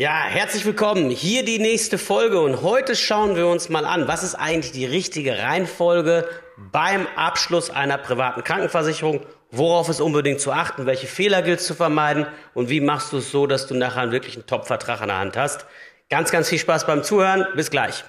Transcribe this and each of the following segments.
Ja, herzlich willkommen. Hier die nächste Folge und heute schauen wir uns mal an, was ist eigentlich die richtige Reihenfolge beim Abschluss einer privaten Krankenversicherung? Worauf ist unbedingt zu achten? Welche Fehler gilt es zu vermeiden? Und wie machst du es so, dass du nachher einen wirklichen Top-Vertrag an der Hand hast? Ganz, ganz viel Spaß beim Zuhören. Bis gleich.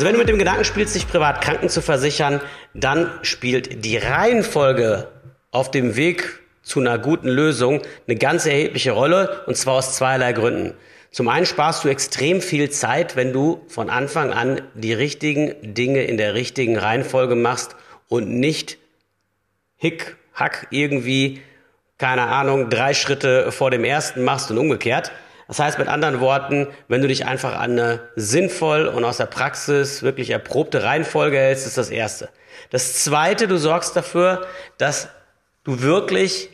Also wenn du mit dem Gedanken spielst, dich privat Kranken zu versichern, dann spielt die Reihenfolge auf dem Weg zu einer guten Lösung eine ganz erhebliche Rolle und zwar aus zweierlei Gründen. Zum einen sparst du extrem viel Zeit, wenn du von Anfang an die richtigen Dinge in der richtigen Reihenfolge machst und nicht hick, hack irgendwie, keine Ahnung, drei Schritte vor dem ersten machst und umgekehrt. Das heißt mit anderen Worten, wenn du dich einfach an eine sinnvoll und aus der Praxis wirklich erprobte Reihenfolge hältst, ist das Erste. Das Zweite, du sorgst dafür, dass du wirklich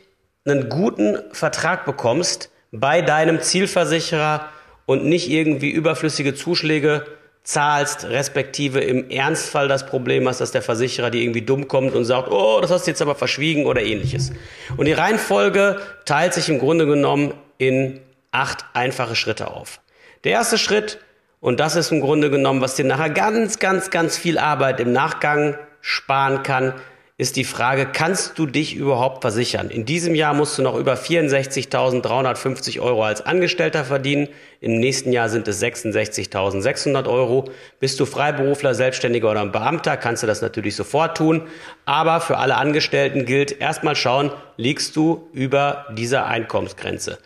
einen guten Vertrag bekommst bei deinem Zielversicherer und nicht irgendwie überflüssige Zuschläge zahlst, respektive im Ernstfall das Problem hast, dass der Versicherer dir irgendwie dumm kommt und sagt, oh, das hast du jetzt aber verschwiegen oder ähnliches. Und die Reihenfolge teilt sich im Grunde genommen in acht einfache Schritte auf. Der erste Schritt, und das ist im Grunde genommen, was dir nachher ganz, ganz, ganz viel Arbeit im Nachgang sparen kann, ist die Frage, kannst du dich überhaupt versichern? In diesem Jahr musst du noch über 64.350 Euro als Angestellter verdienen. Im nächsten Jahr sind es 66.600 Euro. Bist du Freiberufler, Selbstständiger oder ein Beamter, kannst du das natürlich sofort tun. Aber für alle Angestellten gilt erstmal schauen, liegst du über dieser Einkommensgrenze.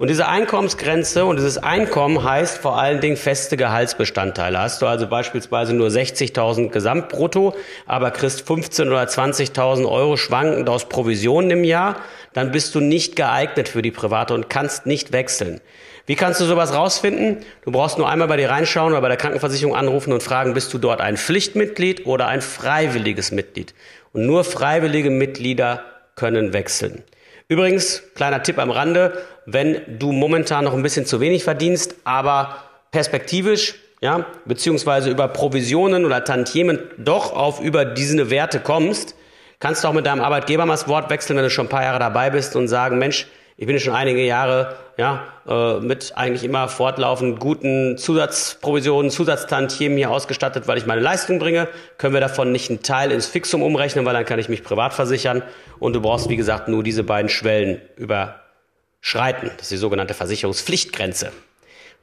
Und diese Einkommensgrenze und dieses Einkommen heißt vor allen Dingen feste Gehaltsbestandteile. Hast du also beispielsweise nur 60.000 Gesamtbrutto, aber kriegst 15 oder 20.000 Euro schwankend aus Provisionen im Jahr, dann bist du nicht geeignet für die private und kannst nicht wechseln. Wie kannst du sowas rausfinden? Du brauchst nur einmal bei dir reinschauen oder bei der Krankenversicherung anrufen und fragen, bist du dort ein Pflichtmitglied oder ein freiwilliges Mitglied? Und nur freiwillige Mitglieder können wechseln. Übrigens, kleiner Tipp am Rande, wenn du momentan noch ein bisschen zu wenig verdienst, aber perspektivisch, ja, beziehungsweise über Provisionen oder Tantiemen doch auf über diese Werte kommst, kannst du auch mit deinem Arbeitgeber mal das Wort wechseln, wenn du schon ein paar Jahre dabei bist und sagen, Mensch, ich bin schon einige Jahre ja, äh, mit eigentlich immer fortlaufend guten Zusatzprovisionen, Zusatztantiemen hier ausgestattet, weil ich meine Leistung bringe. Können wir davon nicht einen Teil ins Fixum umrechnen, weil dann kann ich mich privat versichern. Und du brauchst, wie gesagt, nur diese beiden Schwellen überschreiten. Das ist die sogenannte Versicherungspflichtgrenze.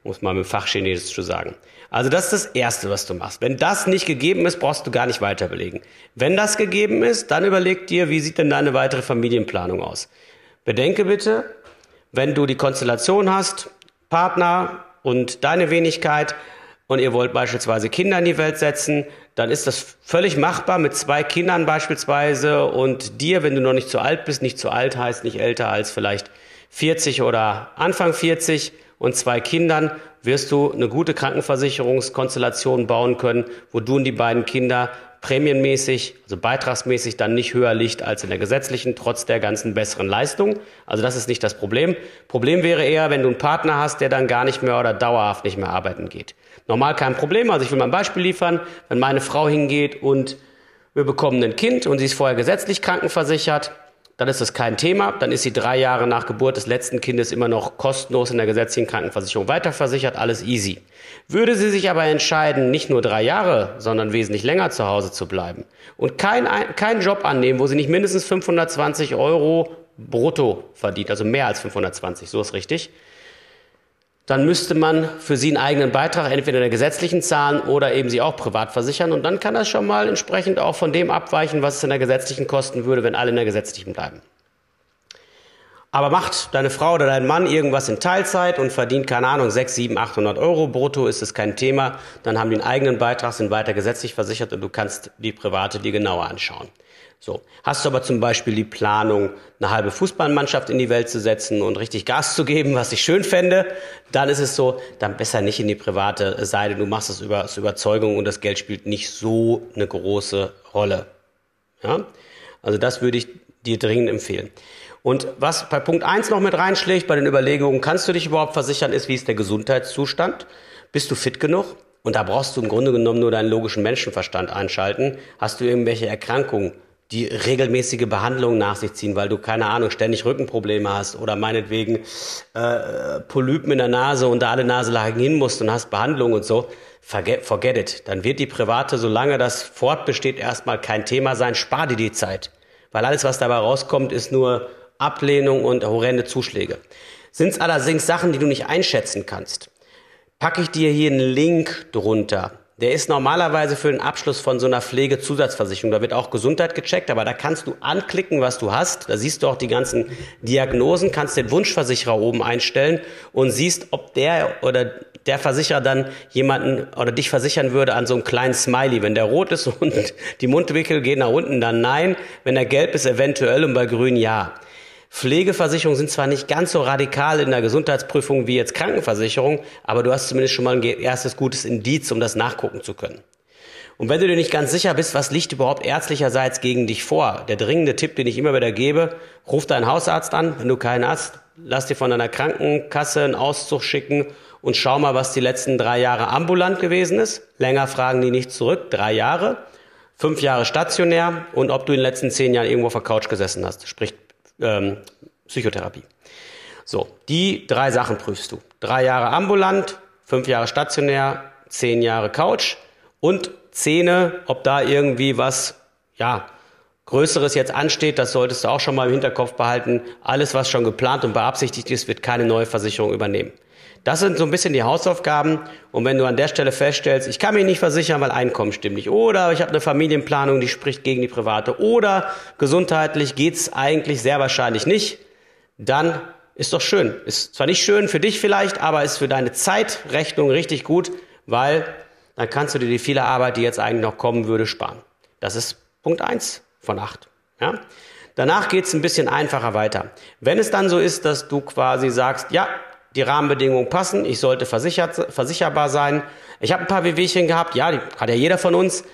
Muss man mit Fachchinesisch zu sagen. Also das ist das Erste, was du machst. Wenn das nicht gegeben ist, brauchst du gar nicht weiter überlegen. Wenn das gegeben ist, dann überleg dir, wie sieht denn deine weitere Familienplanung aus? Bedenke bitte, wenn du die Konstellation hast, Partner und deine Wenigkeit und ihr wollt beispielsweise Kinder in die Welt setzen, dann ist das völlig machbar mit zwei Kindern beispielsweise. Und dir, wenn du noch nicht zu alt bist, nicht zu alt heißt nicht älter als vielleicht 40 oder Anfang 40 und zwei Kindern, wirst du eine gute Krankenversicherungskonstellation bauen können, wo du und die beiden Kinder prämienmäßig, also beitragsmäßig dann nicht höher liegt als in der gesetzlichen, trotz der ganzen besseren Leistung. Also das ist nicht das Problem. Problem wäre eher, wenn du einen Partner hast, der dann gar nicht mehr oder dauerhaft nicht mehr arbeiten geht. Normal kein Problem. Also ich will mal ein Beispiel liefern. Wenn meine Frau hingeht und wir bekommen ein Kind und sie ist vorher gesetzlich krankenversichert, dann ist das kein Thema. Dann ist sie drei Jahre nach Geburt des letzten Kindes immer noch kostenlos in der gesetzlichen Krankenversicherung weiterversichert. Alles easy. Würde sie sich aber entscheiden, nicht nur drei Jahre, sondern wesentlich länger zu Hause zu bleiben und keinen kein Job annehmen, wo sie nicht mindestens 520 Euro brutto verdient, also mehr als 520, so ist richtig, dann müsste man für sie einen eigenen Beitrag entweder in der gesetzlichen zahlen oder eben sie auch privat versichern. Und dann kann das schon mal entsprechend auch von dem abweichen, was es in der gesetzlichen kosten würde, wenn alle in der gesetzlichen bleiben. Aber macht deine Frau oder dein Mann irgendwas in Teilzeit und verdient, keine Ahnung, 6, 7, 800 Euro brutto, ist es kein Thema. Dann haben die einen eigenen Beitrag, sind weiter gesetzlich versichert und du kannst die private dir genauer anschauen. So. Hast du aber zum Beispiel die Planung, eine halbe Fußballmannschaft in die Welt zu setzen und richtig Gas zu geben, was ich schön fände, dann ist es so, dann besser nicht in die private Seite. Du machst es über, aus Überzeugung und das Geld spielt nicht so eine große Rolle. Ja? Also das würde ich dir dringend empfehlen. Und was bei Punkt eins noch mit reinschlägt, bei den Überlegungen, kannst du dich überhaupt versichern, ist, wie ist der Gesundheitszustand? Bist du fit genug? und da brauchst du im Grunde genommen nur deinen logischen Menschenverstand einschalten, hast du irgendwelche Erkrankungen, die regelmäßige Behandlungen nach sich ziehen, weil du, keine Ahnung, ständig Rückenprobleme hast oder meinetwegen äh, Polypen in der Nase und da alle Naselagen hin musst und hast Behandlungen und so, forget, forget it. Dann wird die private, solange das fortbesteht, erstmal kein Thema sein. Spar dir die Zeit. Weil alles, was dabei rauskommt, ist nur Ablehnung und horrende Zuschläge. Sind es allerdings Sachen, die du nicht einschätzen kannst, packe ich dir hier einen Link drunter. Der ist normalerweise für den Abschluss von so einer Pflegezusatzversicherung. Da wird auch Gesundheit gecheckt, aber da kannst du anklicken, was du hast. Da siehst du auch die ganzen Diagnosen, kannst den Wunschversicherer oben einstellen und siehst, ob der oder der Versicherer dann jemanden oder dich versichern würde an so einem kleinen Smiley. Wenn der rot ist und die Mundwickel gehen nach unten, dann nein. Wenn der gelb ist, eventuell und bei grün ja. Pflegeversicherungen sind zwar nicht ganz so radikal in der Gesundheitsprüfung wie jetzt Krankenversicherung, aber du hast zumindest schon mal ein erstes gutes Indiz, um das nachgucken zu können. Und wenn du dir nicht ganz sicher bist, was liegt überhaupt ärztlicherseits gegen dich vor, der dringende Tipp, den ich immer wieder gebe, ruf deinen Hausarzt an. Wenn du keinen hast, lass dir von deiner Krankenkasse einen Auszug schicken und schau mal, was die letzten drei Jahre ambulant gewesen ist. Länger fragen die nicht zurück, drei Jahre. Fünf Jahre stationär und ob du in den letzten zehn Jahren irgendwo auf der Couch gesessen hast. Sprich, ähm, Psychotherapie. So, die drei Sachen prüfst du. Drei Jahre ambulant, fünf Jahre stationär, zehn Jahre Couch und Zähne, ob da irgendwie was, ja, Größeres jetzt ansteht, das solltest du auch schon mal im Hinterkopf behalten. Alles, was schon geplant und beabsichtigt ist, wird keine neue Versicherung übernehmen. Das sind so ein bisschen die Hausaufgaben. Und wenn du an der Stelle feststellst, ich kann mich nicht versichern, weil Einkommen stimmt nicht. Oder ich habe eine Familienplanung, die spricht gegen die private. Oder gesundheitlich geht's eigentlich sehr wahrscheinlich nicht. Dann ist doch schön. Ist zwar nicht schön für dich vielleicht, aber ist für deine Zeitrechnung richtig gut, weil dann kannst du dir die viele Arbeit, die jetzt eigentlich noch kommen würde, sparen. Das ist Punkt eins von acht. Ja? Danach geht's ein bisschen einfacher weiter. Wenn es dann so ist, dass du quasi sagst, ja, die Rahmenbedingungen passen, ich sollte versichert, versicherbar sein. Ich habe ein paar Wehwehchen gehabt, ja, die hat ja jeder von uns.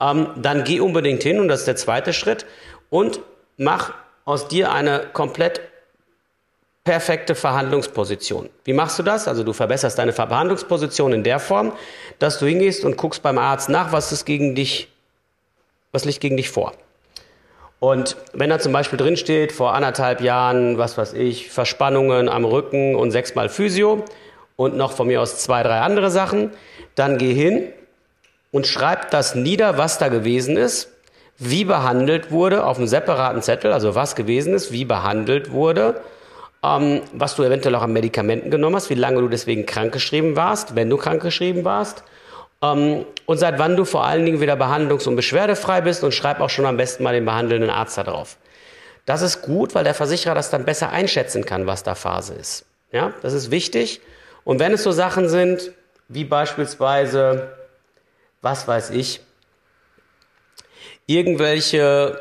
Ähm, dann geh unbedingt hin und das ist der zweite Schritt und mach aus dir eine komplett perfekte Verhandlungsposition. Wie machst du das? Also du verbesserst deine Verhandlungsposition in der Form, dass du hingehst und guckst beim Arzt nach, was ist gegen dich, was liegt gegen dich vor. Und wenn da zum Beispiel drin steht, vor anderthalb Jahren, was weiß ich, Verspannungen am Rücken und sechsmal Physio und noch von mir aus zwei, drei andere Sachen, dann geh hin und schreib das nieder, was da gewesen ist, wie behandelt wurde, auf einem separaten Zettel, also was gewesen ist, wie behandelt wurde, ähm, was du eventuell auch an Medikamenten genommen hast, wie lange du deswegen krankgeschrieben warst, wenn du krankgeschrieben warst ähm, und seit wann du vor allen Dingen wieder behandlungs- und beschwerdefrei bist und schreib auch schon am besten mal den behandelnden Arzt da drauf. Das ist gut, weil der Versicherer das dann besser einschätzen kann, was da Phase ist. Ja, das ist wichtig. Und wenn es so Sachen sind, wie beispielsweise, was weiß ich, irgendwelche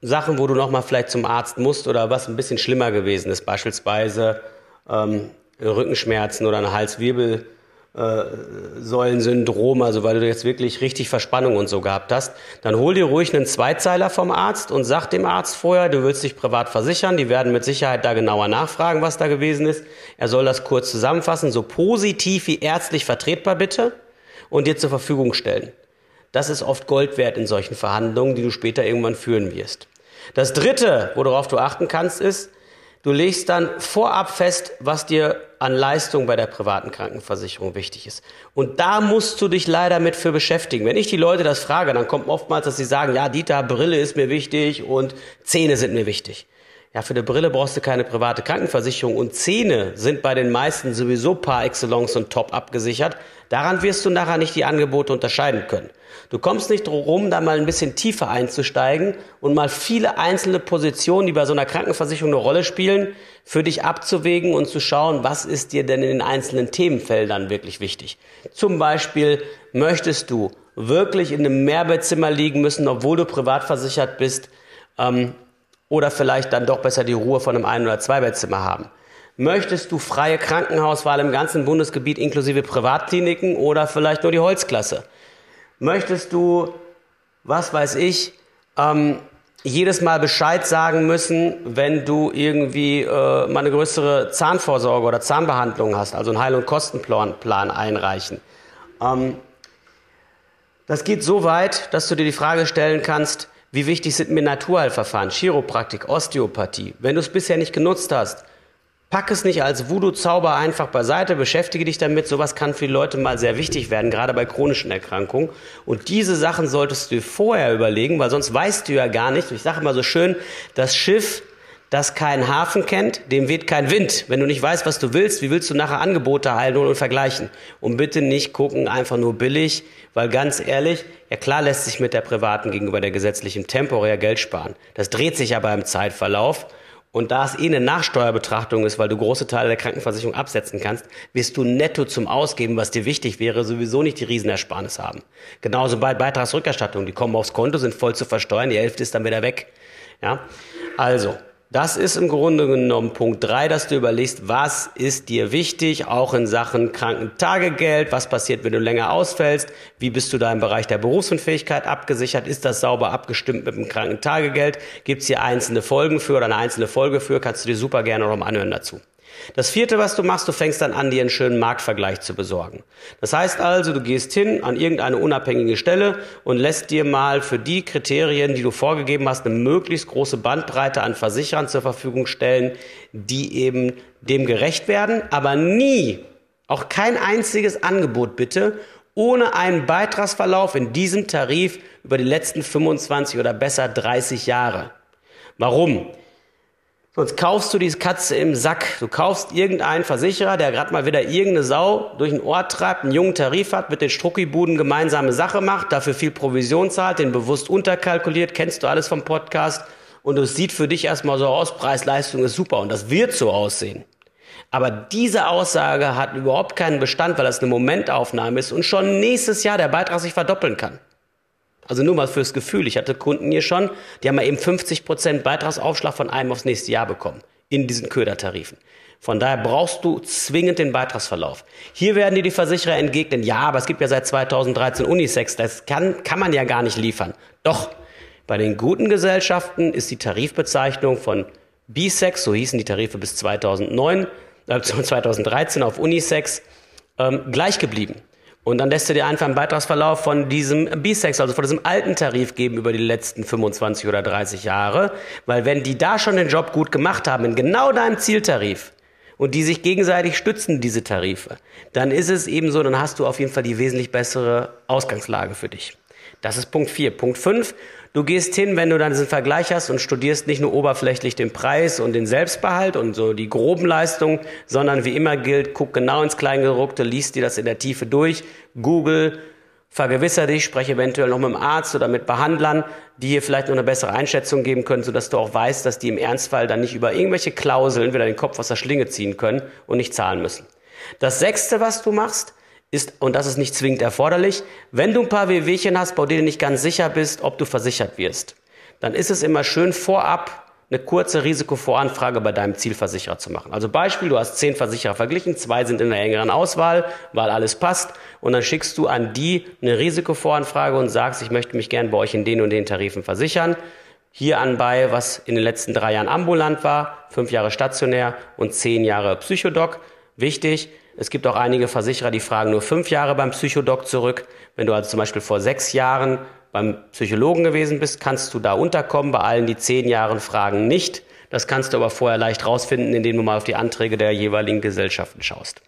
Sachen, wo du nochmal vielleicht zum Arzt musst oder was ein bisschen schlimmer gewesen ist, beispielsweise ähm, Rückenschmerzen oder eine Halswirbel, Säulensyndrom, also weil du jetzt wirklich richtig Verspannung und so gehabt hast, dann hol dir ruhig einen Zweizeiler vom Arzt und sag dem Arzt vorher, du willst dich privat versichern. Die werden mit Sicherheit da genauer nachfragen, was da gewesen ist. Er soll das kurz zusammenfassen, so positiv wie ärztlich vertretbar bitte und dir zur Verfügung stellen. Das ist oft Gold wert in solchen Verhandlungen, die du später irgendwann führen wirst. Das dritte, worauf du achten kannst, ist, Du legst dann vorab fest, was dir an Leistung bei der privaten Krankenversicherung wichtig ist. Und da musst du dich leider mit für beschäftigen. Wenn ich die Leute das frage, dann kommt oftmals, dass sie sagen, ja, Dieter, Brille ist mir wichtig und Zähne sind mir wichtig. Ja, für eine Brille brauchst du keine private Krankenversicherung und Zähne sind bei den meisten sowieso par excellence und top abgesichert. Daran wirst du nachher nicht die Angebote unterscheiden können. Du kommst nicht drum rum, da mal ein bisschen tiefer einzusteigen und mal viele einzelne Positionen, die bei so einer Krankenversicherung eine Rolle spielen, für dich abzuwägen und zu schauen, was ist dir denn in den einzelnen Themenfeldern wirklich wichtig. Zum Beispiel möchtest du wirklich in einem Mehrbettzimmer liegen müssen, obwohl du privat versichert bist, ähm, oder vielleicht dann doch besser die Ruhe von einem Ein- oder Zweibettzimmer haben. Möchtest du freie Krankenhauswahl im ganzen Bundesgebiet inklusive Privatkliniken oder vielleicht nur die Holzklasse? Möchtest du, was weiß ich, ähm, jedes Mal Bescheid sagen müssen, wenn du irgendwie äh, mal eine größere Zahnvorsorge oder Zahnbehandlung hast, also einen Heil- und Kostenplan Plan einreichen? Ähm, das geht so weit, dass du dir die Frage stellen kannst, wie wichtig sind mir Naturheilverfahren, Chiropraktik, Osteopathie? Wenn du es bisher nicht genutzt hast, pack es nicht als Voodoo-Zauber einfach beiseite, beschäftige dich damit. Sowas kann für die Leute mal sehr wichtig werden, gerade bei chronischen Erkrankungen. Und diese Sachen solltest du dir vorher überlegen, weil sonst weißt du ja gar nicht. Ich sage immer so schön, das Schiff das keinen Hafen kennt, dem weht kein Wind. Wenn du nicht weißt, was du willst, wie willst du nachher Angebote halten und vergleichen? Und bitte nicht gucken, einfach nur billig, weil ganz ehrlich, ja klar lässt sich mit der privaten gegenüber der gesetzlichen temporär Geld sparen. Das dreht sich aber im Zeitverlauf. Und da es eh eine Nachsteuerbetrachtung ist, weil du große Teile der Krankenversicherung absetzen kannst, wirst du netto zum Ausgeben, was dir wichtig wäre, sowieso nicht die Riesenersparnis haben. Genauso bei Beitragsrückerstattungen, die kommen aufs Konto, sind voll zu versteuern, die Hälfte ist dann wieder weg. Ja, also das ist im Grunde genommen Punkt drei, dass du überlegst, was ist dir wichtig, auch in Sachen Krankentagegeld, was passiert, wenn du länger ausfällst, wie bist du da im Bereich der Berufsunfähigkeit abgesichert, ist das sauber abgestimmt mit dem Krankentagegeld, gibt es hier einzelne Folgen für oder eine einzelne Folge für, kannst du dir super gerne noch mal anhören dazu. Das vierte, was du machst, du fängst dann an, dir einen schönen Marktvergleich zu besorgen. Das heißt also, du gehst hin an irgendeine unabhängige Stelle und lässt dir mal für die Kriterien, die du vorgegeben hast, eine möglichst große Bandbreite an Versicherern zur Verfügung stellen, die eben dem gerecht werden, aber nie, auch kein einziges Angebot bitte, ohne einen Beitragsverlauf in diesem Tarif über die letzten 25 oder besser 30 Jahre. Warum? Sonst kaufst du diese Katze im Sack. Du kaufst irgendeinen Versicherer, der gerade mal wieder irgendeine Sau durch den Ort treibt, einen jungen Tarif hat, mit den Struckibuden gemeinsame Sache macht, dafür viel Provision zahlt, den bewusst unterkalkuliert, kennst du alles vom Podcast. Und es sieht für dich erstmal so aus, Preis-Leistung ist super und das wird so aussehen. Aber diese Aussage hat überhaupt keinen Bestand, weil das eine Momentaufnahme ist und schon nächstes Jahr der Beitrag sich verdoppeln kann. Also nur mal fürs Gefühl. Ich hatte Kunden hier schon, die haben mal eben 50 Prozent Beitragsaufschlag von einem aufs nächste Jahr bekommen. In diesen Ködertarifen. Von daher brauchst du zwingend den Beitragsverlauf. Hier werden dir die Versicherer entgegnen, ja, aber es gibt ja seit 2013 Unisex, das kann, kann man ja gar nicht liefern. Doch, bei den guten Gesellschaften ist die Tarifbezeichnung von Bisex, so hießen die Tarife bis 2009, äh, 2013 auf Unisex, ähm, gleich geblieben. Und dann lässt du dir einfach einen Beitragsverlauf von diesem B-Sex, also von diesem alten Tarif geben über die letzten 25 oder 30 Jahre. Weil wenn die da schon den Job gut gemacht haben, in genau deinem Zieltarif, und die sich gegenseitig stützen, diese Tarife, dann ist es eben so, dann hast du auf jeden Fall die wesentlich bessere Ausgangslage für dich. Das ist Punkt 4. Punkt 5, du gehst hin, wenn du dann diesen Vergleich hast und studierst nicht nur oberflächlich den Preis und den Selbstbehalt und so die groben Leistungen, sondern wie immer gilt, guck genau ins Kleingedruckte, liest dir das in der Tiefe durch, Google, vergewisser dich, spreche eventuell noch mit dem Arzt oder mit Behandlern, die hier vielleicht noch eine bessere Einschätzung geben können, sodass du auch weißt, dass die im Ernstfall dann nicht über irgendwelche Klauseln wieder den Kopf aus der Schlinge ziehen können und nicht zahlen müssen. Das sechste, was du machst, ist, und das ist nicht zwingend erforderlich, wenn du ein paar Wehwehchen hast, bei denen du nicht ganz sicher bist, ob du versichert wirst, dann ist es immer schön vorab eine kurze Risikovoranfrage bei deinem Zielversicherer zu machen. Also Beispiel, du hast zehn Versicherer verglichen, zwei sind in der engeren Auswahl, weil alles passt, und dann schickst du an die eine Risikovoranfrage und sagst, ich möchte mich gern bei euch in den und den Tarifen versichern. Hier anbei, was in den letzten drei Jahren ambulant war, fünf Jahre stationär und zehn Jahre Psychodoc. Wichtig, es gibt auch einige Versicherer, die fragen nur fünf Jahre beim Psychodoc zurück. Wenn du also zum Beispiel vor sechs Jahren beim Psychologen gewesen bist, kannst du da unterkommen. Bei allen, die zehn Jahren fragen, nicht. Das kannst du aber vorher leicht rausfinden, indem du mal auf die Anträge der jeweiligen Gesellschaften schaust.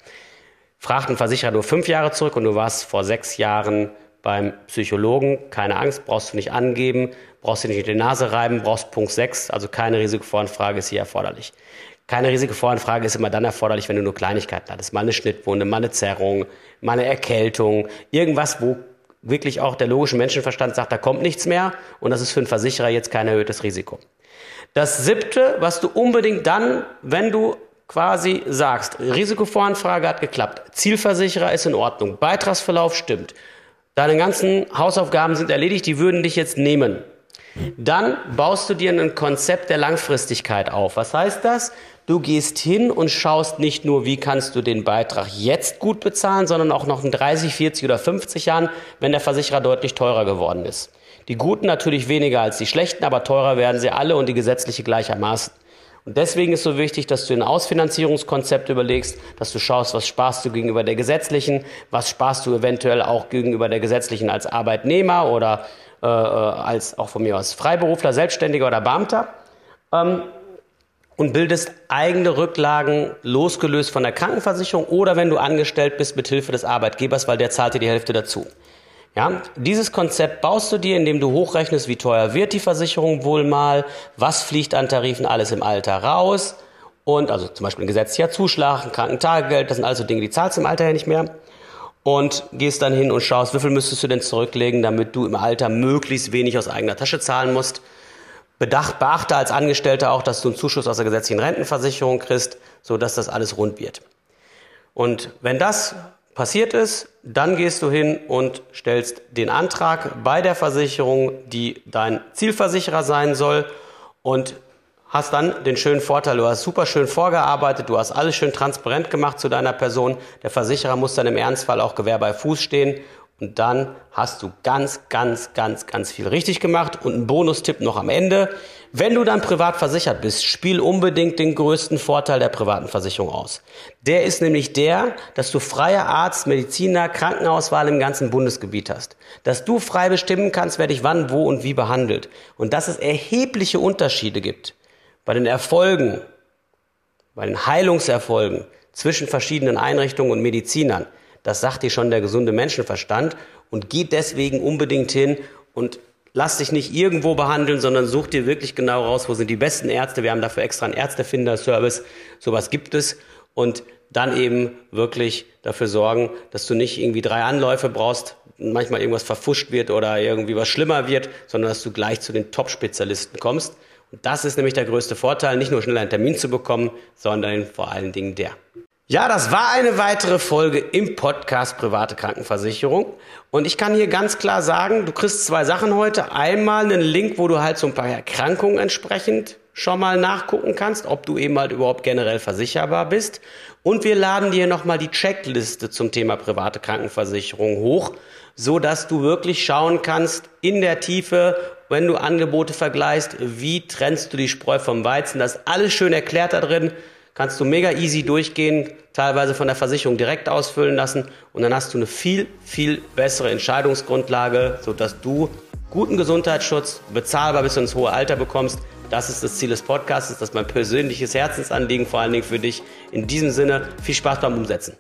Fragt ein Versicherer nur fünf Jahre zurück und du warst vor sechs Jahren beim Psychologen. Keine Angst, brauchst du nicht angeben, brauchst du nicht in die Nase reiben, brauchst Punkt 6, also keine Risikovoranfrage ist hier erforderlich. Keine Risikovoranfrage ist immer dann erforderlich, wenn du nur Kleinigkeiten hattest. Mal eine Schnittwunde, mal eine Zerrung, mal eine Erkältung, irgendwas, wo wirklich auch der logische Menschenverstand sagt, da kommt nichts mehr und das ist für einen Versicherer jetzt kein erhöhtes Risiko. Das siebte, was du unbedingt dann, wenn du quasi sagst, Risikovoranfrage hat geklappt, Zielversicherer ist in Ordnung, Beitragsverlauf stimmt, deine ganzen Hausaufgaben sind erledigt, die würden dich jetzt nehmen. Dann baust du dir ein Konzept der Langfristigkeit auf. Was heißt das? Du gehst hin und schaust nicht nur, wie kannst du den Beitrag jetzt gut bezahlen, sondern auch noch in 30, 40 oder 50 Jahren, wenn der Versicherer deutlich teurer geworden ist. Die Guten natürlich weniger als die Schlechten, aber teurer werden sie alle und die gesetzliche gleichermaßen. Und deswegen ist so wichtig, dass du ein Ausfinanzierungskonzept überlegst, dass du schaust, was sparst du gegenüber der gesetzlichen, was sparst du eventuell auch gegenüber der gesetzlichen als Arbeitnehmer oder äh, äh als auch von mir aus Freiberufler, Selbstständiger oder Beamter. Ähm, und bildest eigene Rücklagen losgelöst von der Krankenversicherung oder wenn du angestellt bist mit Hilfe des Arbeitgebers, weil der zahlt dir die Hälfte dazu. Ja, dieses Konzept baust du dir, indem du hochrechnest, wie teuer wird die Versicherung wohl mal, was fliegt an Tarifen alles im Alter raus und also zum Beispiel ein gesetzlicher Zuschlag, ein Krankentagegeld, das sind also Dinge, die zahlst du im Alter ja nicht mehr und gehst dann hin und schaust, wie viel müsstest du denn zurücklegen, damit du im Alter möglichst wenig aus eigener Tasche zahlen musst. Bedacht, beachte als Angestellter auch, dass du einen Zuschuss aus der gesetzlichen Rentenversicherung kriegst, so dass das alles rund wird. Und wenn das passiert ist, dann gehst du hin und stellst den Antrag bei der Versicherung, die dein Zielversicherer sein soll und hast dann den schönen Vorteil, du hast super schön vorgearbeitet, du hast alles schön transparent gemacht zu deiner Person. Der Versicherer muss dann im Ernstfall auch Gewehr bei Fuß stehen und dann hast du ganz, ganz, ganz, ganz viel richtig gemacht. Und ein Bonustipp noch am Ende. Wenn du dann privat versichert bist, spiel unbedingt den größten Vorteil der privaten Versicherung aus. Der ist nämlich der, dass du freie Arzt, Mediziner, Krankenauswahl im ganzen Bundesgebiet hast. Dass du frei bestimmen kannst, wer dich wann, wo und wie behandelt. Und dass es erhebliche Unterschiede gibt bei den Erfolgen, bei den Heilungserfolgen zwischen verschiedenen Einrichtungen und Medizinern. Das sagt dir schon der gesunde Menschenverstand und geh deswegen unbedingt hin und lass dich nicht irgendwo behandeln, sondern such dir wirklich genau raus, wo sind die besten Ärzte. Wir haben dafür extra einen Ärztefinder-Service. Sowas gibt es. Und dann eben wirklich dafür sorgen, dass du nicht irgendwie drei Anläufe brauchst, manchmal irgendwas verfuscht wird oder irgendwie was schlimmer wird, sondern dass du gleich zu den Top-Spezialisten kommst. Und das ist nämlich der größte Vorteil, nicht nur schnell einen Termin zu bekommen, sondern vor allen Dingen der. Ja, das war eine weitere Folge im Podcast Private Krankenversicherung. Und ich kann hier ganz klar sagen, du kriegst zwei Sachen heute. Einmal einen Link, wo du halt so ein paar Erkrankungen entsprechend schon mal nachgucken kannst, ob du eben halt überhaupt generell versicherbar bist. Und wir laden dir nochmal die Checkliste zum Thema private Krankenversicherung hoch, so dass du wirklich schauen kannst in der Tiefe, wenn du Angebote vergleichst, wie trennst du die Spreu vom Weizen. Das ist alles schön erklärt da drin kannst du mega easy durchgehen, teilweise von der Versicherung direkt ausfüllen lassen und dann hast du eine viel, viel bessere Entscheidungsgrundlage, sodass du guten Gesundheitsschutz bezahlbar bis ins hohe Alter bekommst. Das ist das Ziel des Podcasts, das ist mein persönliches Herzensanliegen, vor allen Dingen für dich. In diesem Sinne, viel Spaß beim Umsetzen.